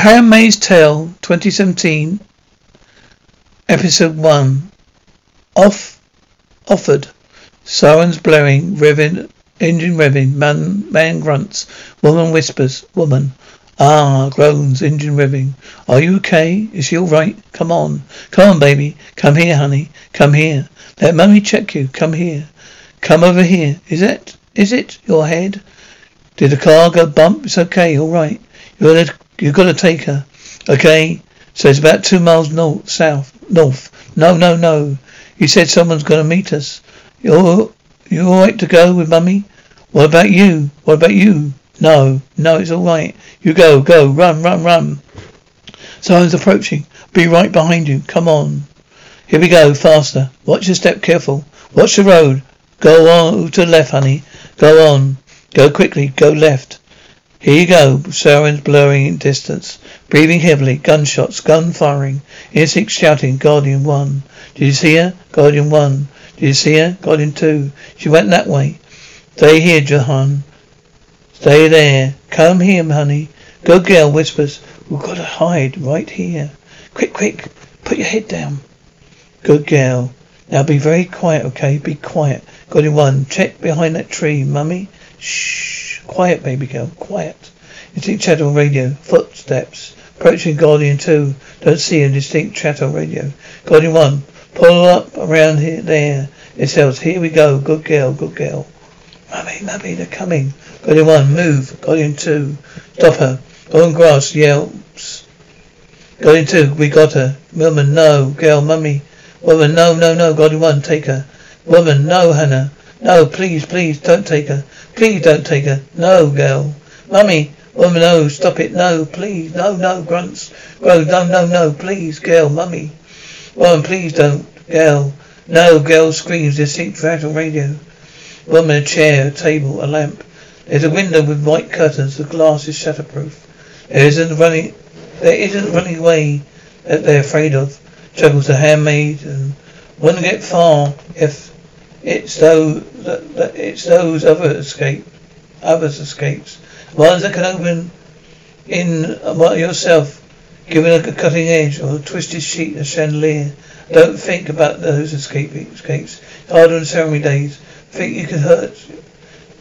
Handmaid's Tale 2017 Episode 1 Off Offered Sirens blowing, revving, engine revving, man, man grunts, woman whispers, woman. Ah, groans, engine revving. Are you okay? Is she alright? Come on. Come on, baby. Come here, honey. Come here. Let mummy check you. Come here. Come over here. Is it? Is it your head? Did the car go bump? It's okay, alright. You're gonna you gotta take her. Okay? So it's about two miles north south north. No, no, no. You said someone's gonna meet us. You're you're alright to go with mummy? What about you? What about you? No, no, it's alright. You go, go, run, run, run. Someone's approaching. Be right behind you. Come on. Here we go, faster. Watch your step, careful. Watch the road. Go on to the left, honey. Go on. Go quickly. Go left. Here you go. Sirens blurring in distance. Breathing heavily. Gunshots. Gun firing. Instinct shouting. Guardian 1. Did you see her? Guardian 1. Did you see her? Guardian 2. She went that way. Stay here, Jahan. Stay there. Come here, honey. Good girl whispers. We've got to hide right here. Quick, quick. Put your head down. Good girl. Now be very quiet, okay? Be quiet. Guardian 1. Check behind that tree, mummy. Shh. Quiet, baby girl. Quiet. Instinct chat on radio. Footsteps. Approaching Guardian 2. Don't see a distinct chat on radio. Guardian 1. Pull up around here, there. It says, here we go. Good girl, good girl. Mummy, mummy, they're coming. Guardian 1, move. Guardian 2, stop her. Guardian Grass yelps. Guardian 2, we got her. Woman, no. Girl, mummy. Woman, no, no, no. Guardian 1, take her. Woman, no, Hannah. No, please, please, don't take her. Please don't take her. No, girl. Mummy. Woman, no, stop it. No, please. No, no, grunts. Grow, no, no, no, please, girl, mummy. Woman, please don't. Girl. No, girl screams. Distinct rattle radio. Woman, a chair, a table, a lamp. There's a window with white curtains. The glass is shatterproof. There isn't running. There isn't running away that they're afraid of. Chuckles the handmaid and wouldn't get far if it's those it's those other escape, others escapes, ones that can open in yourself, given a cutting edge or a twisted sheet, of chandelier. Don't think about those escape escapes. It's hard on ceremony days. Think you can hurt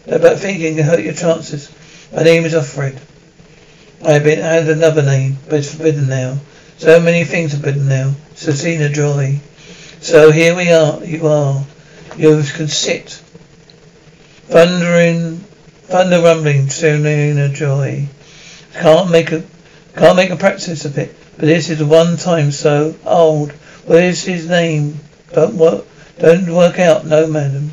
about thinking can hurt your chances. My name is Offred. I have been had another name, but it's forbidden now. So many things forbidden now. Serena Joy. So here we are. You are. You can sit. Thundering, thunder rumbling, Serena Joy. Can't make a can't make a practice of it. But this is one time so old. What is his name? Don't work. Don't work out. No, madam.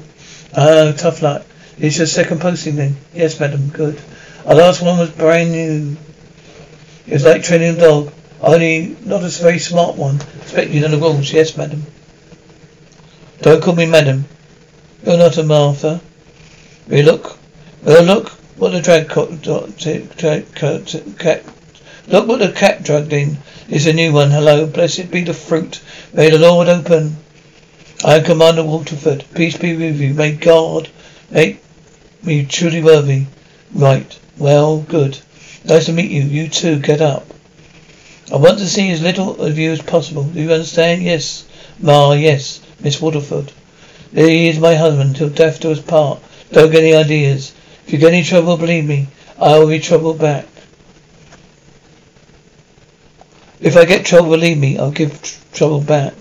Oh, tough luck. It's your second posting then? Yes, madam. Good. Our last one was brand new. It was like training a dog. Only not a very smart one. Expecting on the rules. Yes, madam. Don't call me madam. You're not a Martha. We look. Well, look what the drag cat. Look what the cat dragged in. It's a new one. Hello. Blessed be the fruit. May the Lord open. I am Commander Waterford. Peace be with you. May God make me truly worthy. Right. Well, good. Nice to meet you. You too. Get up. I want to see as little of you as possible. Do you understand? Yes. Ma, yes. Miss Waterford. He is my husband till death do us part. Don't get any ideas. If you get any trouble, believe me, I will be trouble back. If I get trouble, believe me, I'll give tr- trouble back.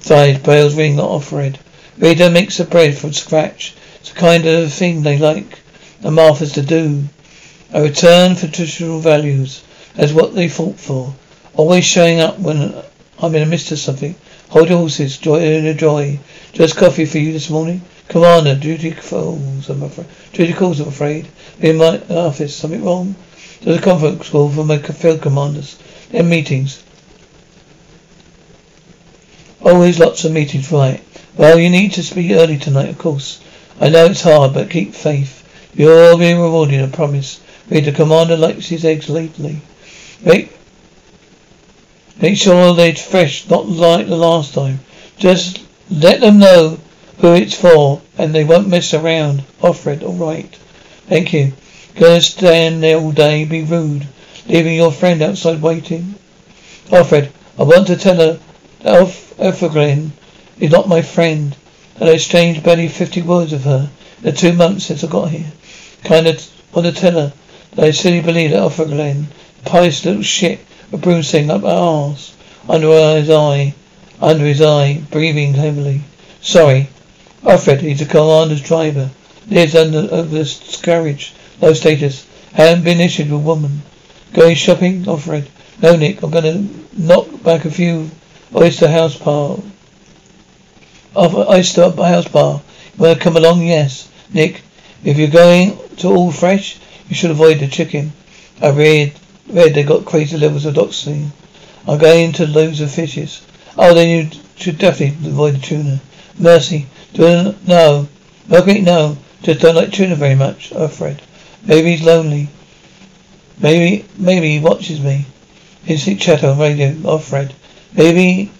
Besides, Braille's ring not offered. Rita makes the bread from scratch. It's the kind of thing they like the Marthas to do. A return for traditional values. That's what they fought for. Always showing up when I'm in the midst of something. Hold your horses, joy in a joy. Just coffee for you this morning. Commander, duty calls, I'm afraid. Duty calls, I'm afraid. In my office, something wrong? There's a conference call for my field commanders. Their meetings. Always lots of meetings, right. Well, you need to speak early tonight, of course. I know it's hard, but keep faith. You're being rewarded, I promise. Read the commander likes his eggs lately. Make, make sure they're fresh, not like the last time. Just let them know who it's for, and they won't mess around. Offred, all right. Thank you. Gonna stand there all day, be rude, leaving your friend outside waiting. Offred, I want to tell her that Elf Ofglen is not my friend, that I exchanged barely fifty words with her in the two months since I got here. Kind of want to tell her that I silly believe that Ofglen, pious little shit, a broomstick up her arse, under his eye, under his eye, breathing heavily. Sorry, Offred, he's a commander's driver. Lives under over the carriage. Low status. Haven't been issued with woman. Going shopping, Offred? No, Nick. I'm gonna knock back a few oyster house bar. Oyster house bar. Wanna come along? Yes. Nick, if you're going to all fresh, you should avoid the chicken. I read read they got crazy levels of toxin. I'm going to loads of fishes. Oh, then you should definitely avoid the tuna. Mercy. Do no. Okay, no. Just don't like tuna very much. Oh, Fred. Maybe he's lonely. Maybe, maybe he watches me. Instant chat on radio. Oh, Fred. Maybe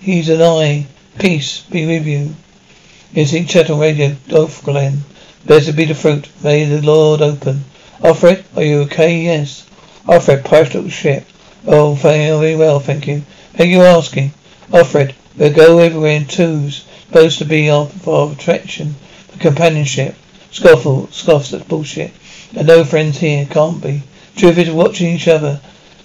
he's an eye. Peace be with you. Instant chat on radio. Oh, Glenn. Blessed be the fruit. May the Lord open. Offred, are you okay? Yes. Offred, private little ship. Oh, very well, thank you. Thank you asking. Offred, we'll go everywhere in twos. Supposed to be our, for attraction, for companionship. Scoffle, scoffs, at bullshit. And no friends here, can't be. Truth is, watching each other.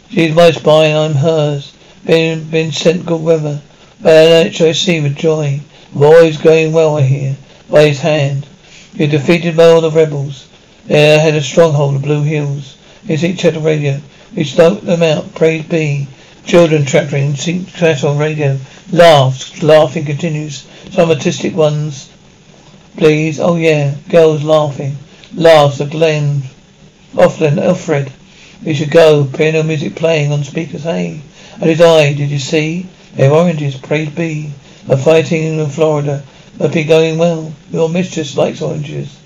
She's my spy and I'm hers. Been, been sent good weather. By an HIC with joy. Boy's going well, hear. By his hand. You defeated by all the rebels. They had a stronghold of Blue Hills. You see chat on radio. We smoked them out. Praise be. Children chattering, chat on radio. Laughs. Laughing continues. Some artistic ones. Please. Oh yeah. Girls laughing. Laughs Ofglen. Offland. Offred. We should go. Piano music playing on speakers. Hey. And his eye. Did you see? They're oranges. Praise be. They're fighting in Florida. Must be going well. Your mistress likes oranges.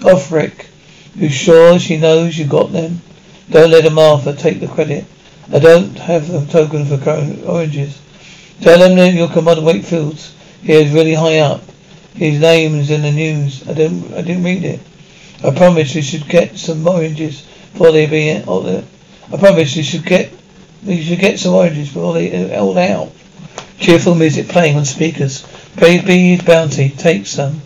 Offric. You sure she knows you got them? Don't let Martha take the credit. I don't have a token for oranges. Tell him that your Commander Wakefield's He is really high up. His name is in the news. I didn't I didn't read it. I promise you should get some oranges before they be I promise you should get you should get some oranges before they all out. Cheerful music playing on speakers. Praise be bounty. Take some.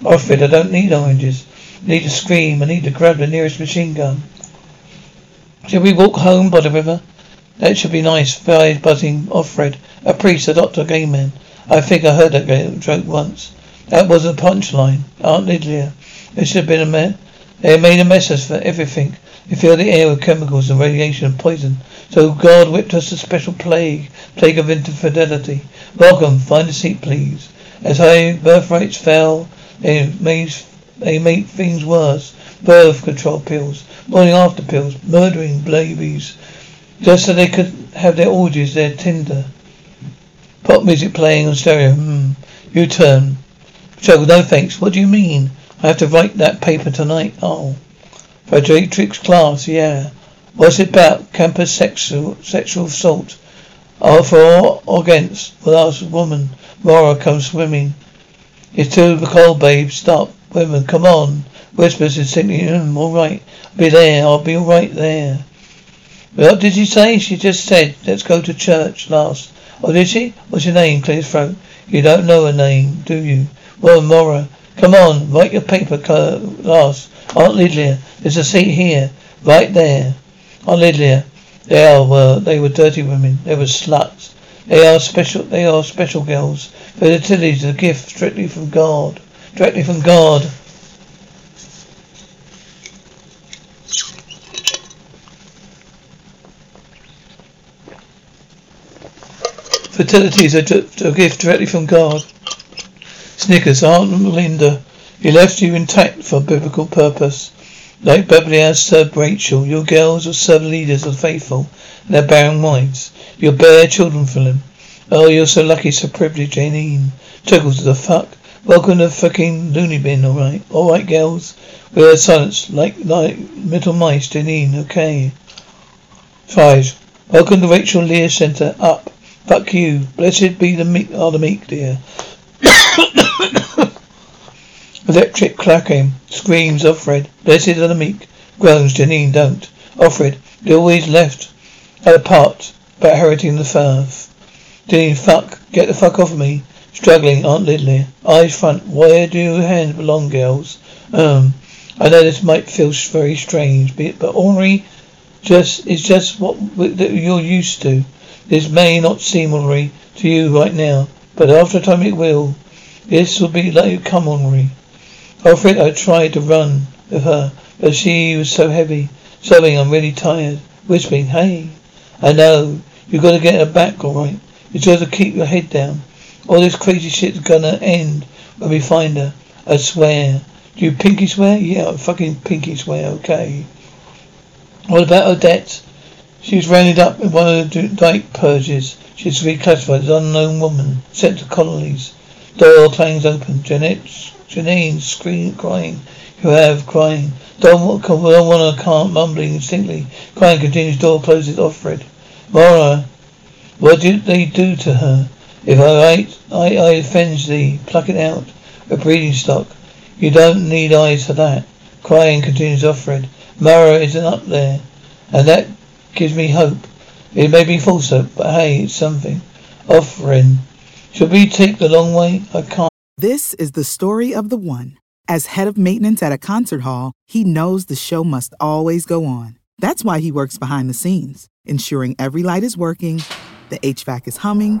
Offred, I don't need oranges. Need to scream. I need to grab the nearest machine gun. Shall we walk home by the river? That should be nice. Flies buzzing. Offred. A priest, a doctor, a gay man. I think I heard that joke once. That was a punchline. Aunt Lydia. There should have been a man. They made a mess of everything. They filled the air with chemicals and radiation and poison. So God whipped us a special plague, plague of infidelity. Welcome, find a seat, please. As high birthrates fell, they made they make things worse. Birth control pills, morning after pills, murdering babies, just so they could have their orgies, their tinder. Pop music playing on stereo. Hmm. You turn. So no thanks. What do you mean? I have to write that paper tonight. Oh. Frederick's class, yeah. What's it about? Campus sexual sexual assault. Oh, for or against? Well, ask woman. Laura comes swimming. It's too cold, babe. Stop. Women, come on. Whispers instantly. Mm, all right. I'll be there. I'll be all right there. What did she say? She just said, let's go to church last. Oh, did she? What's your name? Clear throat. You don't know her name, do you? Well, Moira. Come on, write your paper last. Aunt Lydia, there's a seat here, right there. Aunt Lydia, they are were they were dirty women. They were sluts. They are special. They are special girls. Fertility is a gift strictly from God. Directly from God. Fertility is a, gift directly from God. Snickers, Aunt Melinda, he left you intact for a biblical purpose. Like Beverly has served Rachel, your girls will serve leaders of the faithful and their barren wives. You'll bear children for them. Oh, you're so lucky, so privileged, Janine. Chuckles to the fuck. Welcome to fucking loony bin, alright? Alright, girls. We are silence, like, like little mice, Janine, okay. Five. Welcome to Rachel Lear Center. Up. Fuck you. Blessed be the meek, are the meek, dear. Electric clacking. Screams Offred. Blessed are the meek. Groans Janine. Don't. Offred. You always left at a part about heriting the firth. Janine. Fuck. Get the fuck off of me. Struggling. Aunt Lydia. Eyes front. Where do your hands belong, girls? Um. I know this might feel very strange, but ordinary just is just what you're used to. This may not seem ordinary to you right now, but after a time it will. This will be like you come ordinary. Offred, I tried to run with her, but she was so heavy. Sobbing, I'm really tired. Whispering, hey, I know. you've gotta get her back, alright? You just gotta keep your head down. All this crazy shit's gonna end when we find her. I swear. Do you pinky swear? Yeah, I fucking pinky swear, okay. What about Odette? She was rounded up in one of the Dyke purges. She's reclassified as an unknown woman, sent to colonies. Door clangs open. Jeanette Janine screaming, crying. You have crying. Don't, want to can't mumbling instinctively. Crying continues. Door closes. Offred. Moira, what did they do to her? If I write, I, I avenge thee. Pluck it out. A breeding stock. You don't need eyes for that. Crying continues. Offred. Moira isn't up there, and that gives me hope. It may be false hope, but hey, it's something. Offering. Should we take the long way? I can't. This is the story of the one. As head of maintenance at a concert hall, he knows the show must always go on. That's why he works behind the scenes, ensuring every light is working, the HVAC is humming,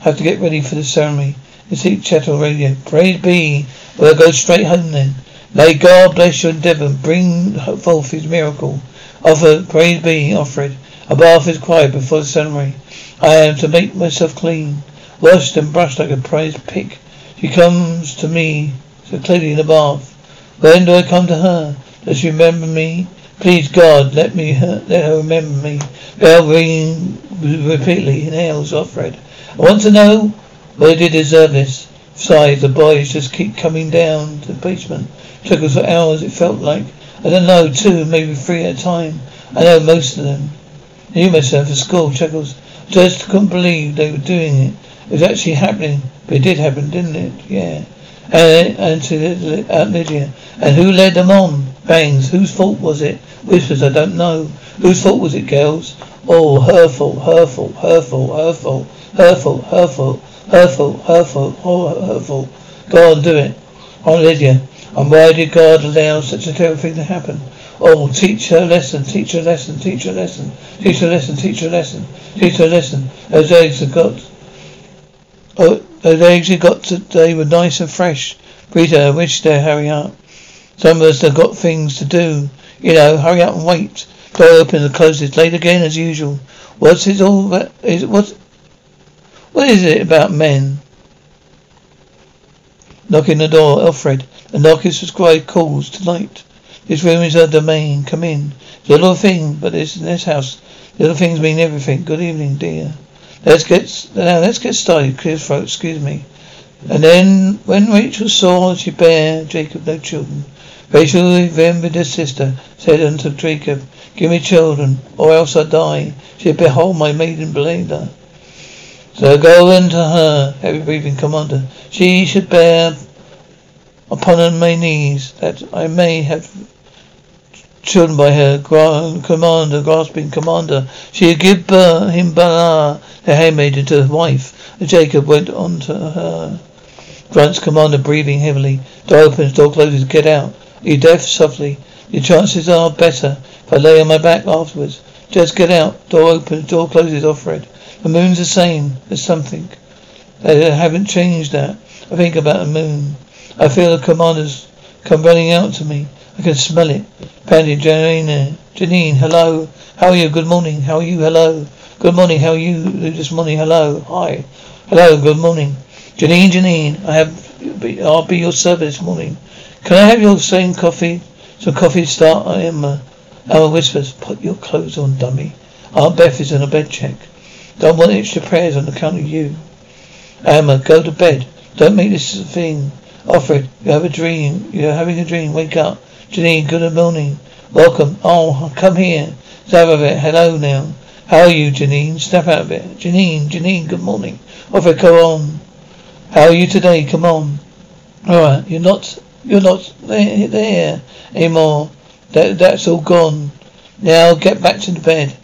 Have to get ready for the ceremony. The seat chattel radio. Praise be. Well, go straight home then. May God bless your endeavour. Bring forth his miracle. Offer, praise be, offered. A bath is required before the ceremony. I am to make myself clean, washed and brushed like a prize pick. She comes to me so clearly in the bath. When do I come to her? Does she remember me? Please God, let me her, let her remember me. Bell ringing repeatedly. Nails, Offred. I want to know whether they deserve this. Besides, the boys just keep coming down to the basement. Took us for hours, it felt like. I don't know, two, maybe three at a time. I know most of them. Knew myself at school, Chuckles. Just couldn't believe they were doing it. It was actually happening. But it did happen, didn't it? Yeah. And, and to uh, Lydia. And who led them on? Bangs. Whose fault was it? Whispers, I don't know. Whose fault was it, girls? Oh, her fault, her fault, her fault, her fault. Her fault, her fault, her fault, her fault, oh, her fault. Go on, do it. Oh, Lydia. And why did God allow such a terrible thing to happen? Oh, teach her a lesson, teach her a lesson, teach her a lesson, teach her a lesson, teach her a lesson, teach her a lesson. Those eggs have got, oh, those eggs you got today were nice and fresh. Rita, I wish they'd hurry up. Some of us have got things to do. You know, hurry up and wait. Door open and closes. Late again as usual. What's it all about? Is, what's, what is it about men? Knocking the door, Offred. The knock is subscribed calls tonight. This room is our domain. Come in. Little thing, but this in this house, little things mean everything. Good evening, dear. Let's get now. Let's get started. Clear throat. Excuse me. And then, when Rachel saw she bare Jacob no children, Rachel remembered her sister, said unto Jacob, Give me children, or else I die. She said, Behold my maiden Belander. So go unto her, heavy breathing commander. She should bear upon my knees, that I may have children by her. Grand commander, grasping commander. She would give him Bala, the handmaiden, to the wife. And Jacob went on to her. Grunts commander, breathing heavily. Door opens, door closes. Get out. You deaf? Softly. Your chances are better if I lay on my back afterwards. Just get out. Door opens, door closes. Offred. The moon's the same. There's something. They haven't changed that. I think about the moon. I feel the commanders come running out to me. I can smell it. Panting Janine. Uh, Janine, hello. How are you? Good morning. How are you? Hello. Good morning. How are you this morning? Hello. Hi. Hello. Good morning. Janine, Janine, I have, I'll be your servant this morning. Can I have your same coffee? Some coffee start. I am, uh, Alma whispers, put your clothes on, dummy. Aunt Beth is in a bed check. Don't want extra prayers on account of you. Emma, go to bed. Don't make this a thing. Offred, you have a dream. You're having a dream. Wake up. Janine, good morning. Welcome. Oh, come here. Snap out of it. Hello now. How are you, Janine? Snap out of it. Janine, Janine, good morning. Offred, go on. How are you today? Come on. Alright, you're not, you're not there, there uh, anymore. That, that's all gone. Now get back to the bed.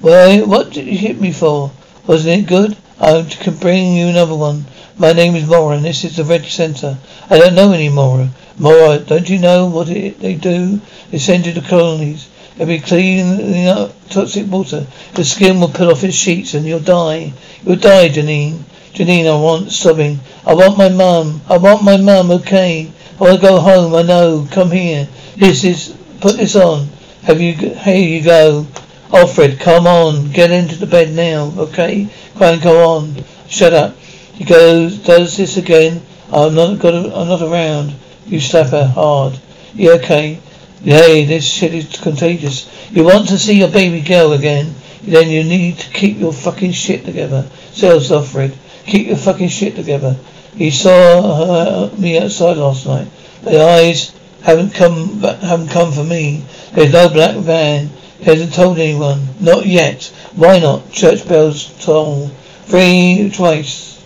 Well, what did you hit me for? Wasn't it good? I can bring you another one. My name is Moira, and this is the Red Center. I don't know any Moira. Moira, don't you know what it, they do? They send you to colonies. They'll be cleaning up toxic water. Your skin will pull off its sheets, and you'll die. You'll die, Janine. Janine, I want sobbing. I want my mum. I want my mum. Okay. I want to go home. I know. Come here. This is. Put this on. Have you? Here you go. Offred, come on, get into the bed now, okay? Crying, go on. Shut up. He goes, does this again. I'm not got. I'm not around. You slap her hard. Yeah, okay. Hey, this shit is contagious. You want to see your baby girl again? Then you need to keep your fucking shit together. Sells Offred. Keep your fucking shit together. He saw her, me outside last night. The eyes haven't come, haven't come for me. There's no black van. He hasn't told anyone. Not yet. Why not? Church bells toll. Three twice.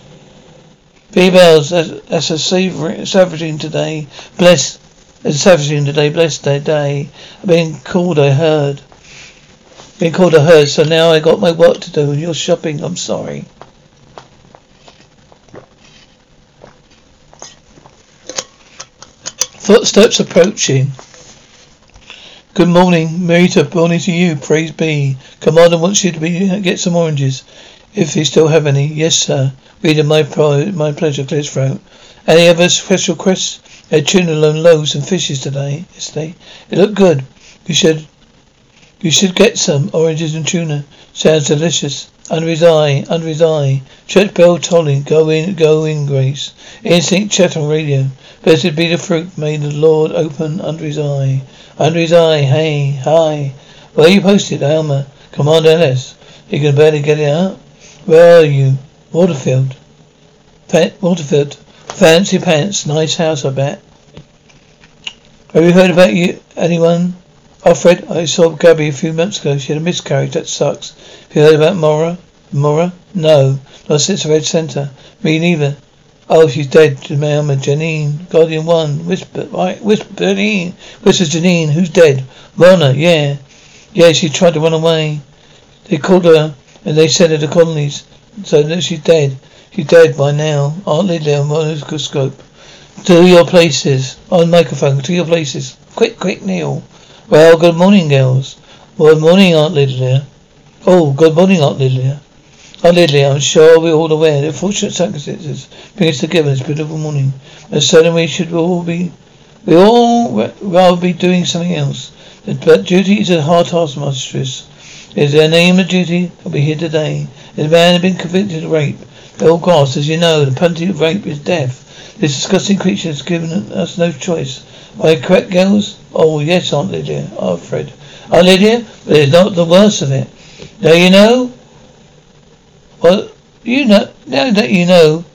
Three bells. That's, a savaging today. Bless. It's savaging today. Blessed day. I've been called. I heard. Been called. I heard. So now I got my work to do. You're shopping. I'm sorry. Footsteps approaching. Good morning, Marita. Morning to you. Praise be. Commander wants you to be get some oranges, if you still have any. Yes, sir. Reading my my pleasure. Clear throat. Any other special requests? Tuna and loaves and fishes today. Yesterday, it looked good. You should, you should get some oranges and tuna. Sounds delicious. Under his eye, under his eye. Church bell tolling. Go in, go in, Grace. Instinct chat on radio. Blessed be the fruit. May the Lord open under his eye. Under his eye, hey, hi. Where you posted, Alma? Commander Ellis. You can barely get it out. Where are you? Waterford. Waterford. Fancy pants. Nice house, I bet. Have you heard about you? Anyone? Offred, I saw Gabby a few months ago. She had a miscarriage. That sucks. Have you heard about Moira? Moira? No. Not since Red Center. Me neither. Oh, she's dead, Jemima, Janine, Guardian One, whisper, right, whisper, Janine, whispers Janine, who's dead? Rona, yeah. Yeah, she tried to run away. They called her and they sent her to colonies. So that she's dead. She's dead by now. Aunt Lydia on microscope. To your places. Oh, on microphone, to your places. Quick, quick, Neil. Well, good morning, girls. Good morning, Aunt Lydia. Oh, good morning, Aunt Lydia. Oh, Lidley, I'm sure we're all aware the fortunate circumstances bring us together this beautiful morning. But certainly we should all be, we all rather be doing something else. But duty is a hard task, mistress. Is there a name of duty? I'll be here today. The man had been convicted of rape. Oh, Bill Goss, as you know, the penalty of rape is death. This disgusting creature has given us no choice. Are I correct, girls? Oh, yes, Aunt Lydia. Offred. Aunt Lydia? But it's not the worst of it. Now you know? Well, you know, now that you know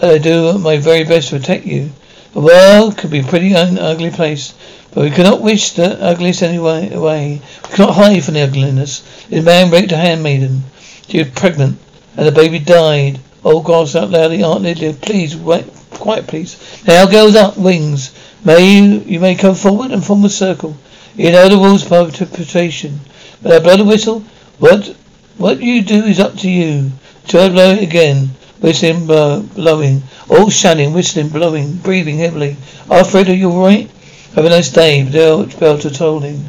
that I do my very best to protect you, the world could be a pretty un- ugly place. But we cannot wish the ugliest anyway away. We cannot hide from the ugliness. This man raped a handmaiden. She was pregnant, and the baby died. Oh God, out loudly, Aunt Lydia, please wait quiet please. Now girls up wings. May you you may come forward and form a circle. You know the rules of interpretation. But blow the whistle. What what you do is up to you. Blow it again. Whistling, blow, blowing. All shunning, whistling, blowing, breathing heavily. Offred, are you alright? Have a nice day, The Belter told him.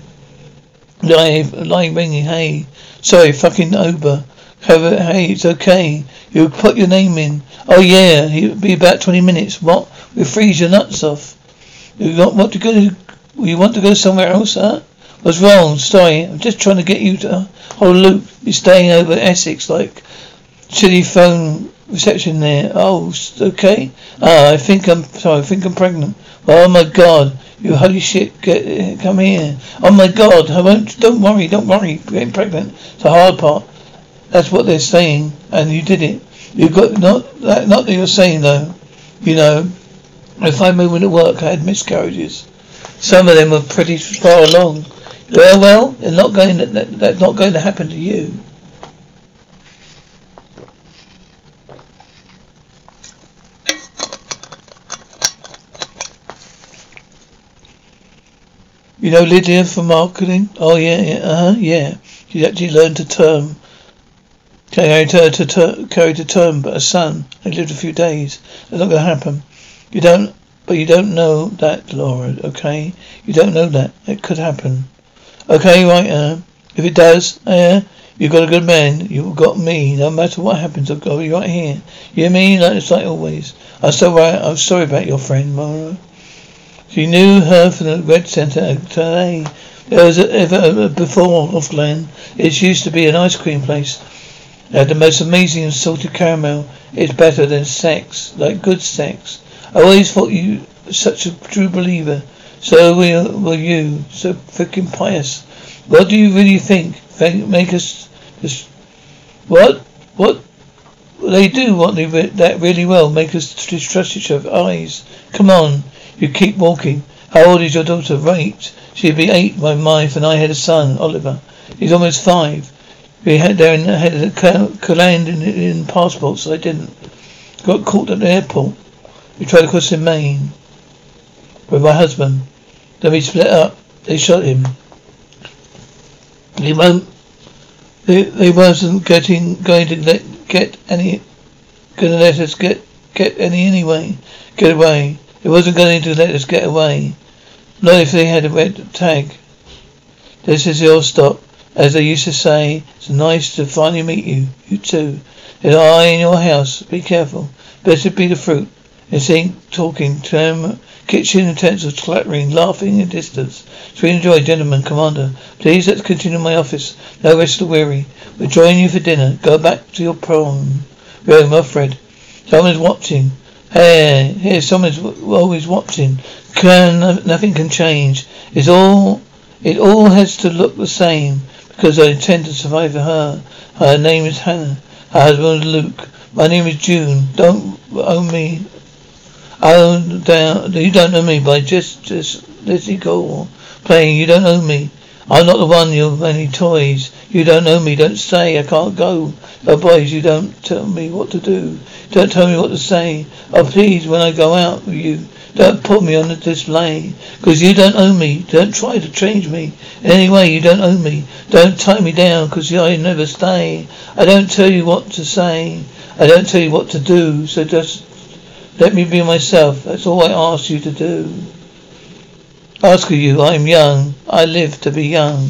Live, lying ringing, hey. Sorry, fucking Uber. Have a, hey, it's okay. You put your name in. Oh yeah, it'll be about twenty minutes. What? We'll freeze your nuts off. You got what to go you want to go somewhere else, huh? What's wrong? Sorry, I'm just trying to get you to hold a loop. You're staying over Essex like city phone reception there. Oh, okay. Ah, I think I'm sorry. I think I'm pregnant. Oh my God! You holy shit! Get come here. Oh my God! I won't. Don't worry. Don't worry. Getting pregnant. It's the hard part. That's what they're saying, and you did it. You got not that. Not that you're saying though. You know, if I moved to work, I had miscarriages. Some of them were pretty far along. Well, well, they're not going. To, that's not going to happen to you. You know Lydia from marketing? Oh yeah, yeah, uh huh, yeah. She actually learned to term. Carried her to carried to term, but a son. I lived a few days. That's not gonna happen. You don't, but you don't know that, Laura. Okay, you don't know that. It could happen. Okay, right, uh, if it does, uh, you've got a good man. You've got me. No matter what happens, I'll be right here. You hear me? Like it's like always. I'm sorry. I'm sorry about your friend, Laura. She knew her from the Red Centre today. There was ever before Ofglen. It used to be an ice cream place. It had the most amazing salted caramel. It's better than sex, like good sex. Oh, I always thought you such a true believer. So were, you. So freaking pious. What do you really think? Make us just what? What? They do what they re- that really well. Make us distrust each other's eyes. Come on. You keep walking. How old is your daughter? Right. She'd be eight my and I had a son, Oliver. He's almost five. We had there and had a land in, in passports. I didn't. Got caught at the airport. We tried to cross in Maine with my husband. Then we split up. They shot him. He won't. They, they wasn't getting going to let get any. Gonna let us get get any anyway. Get away. It wasn't going to let us get away. Not if they had a red tag. This is your stop. As they used to say, it's nice to finally meet you. You too. An eye in your house. Be careful. Better be the fruit. And seeing, talking, term, kitchen utensils clattering, laughing in distance. Sweet and joy, gentlemen, commander. Please let's continue my office. No rest of weary. We'll join you for dinner. Go back to your prom. Rome, Fred. Someone's watching. Hey, here, someone's always watching. Can nothing can change. It's all. It all has to look the same because I intend to survive her. Her name is Hannah. Her husband is Luke. My name is June. Don't own me. Oh, down. You don't know me by just just letting go playing. You don't know me. I'm not the one you have any toys. You don't know me. Don't say I can't go. Oh, boys, you don't tell me what to do. Don't tell me what to say. Oh, please, when I go out with you, don't put me on the display. Because you don't own me. Don't try to change me. Anyway, you don't own me. Don't tie me down because I never stay. I don't tell you what to say. I don't tell you what to do. So just let me be myself. That's all I ask you to do. Ask of you, I'm young. I live to be young.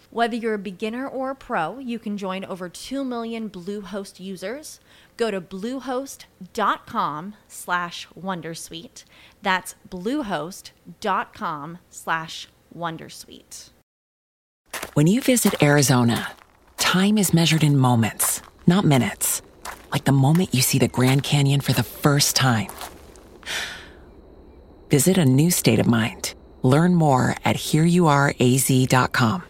Whether you're a beginner or a pro, you can join over 2 million Bluehost users. Go to bluehost.com slash wondersuite. That's bluehost.com slash wondersuite. When you visit Arizona, time is measured in moments, not minutes. Like the moment you see the Grand Canyon for the first time. Visit a new state of mind. Learn more at hereyouareaz.com.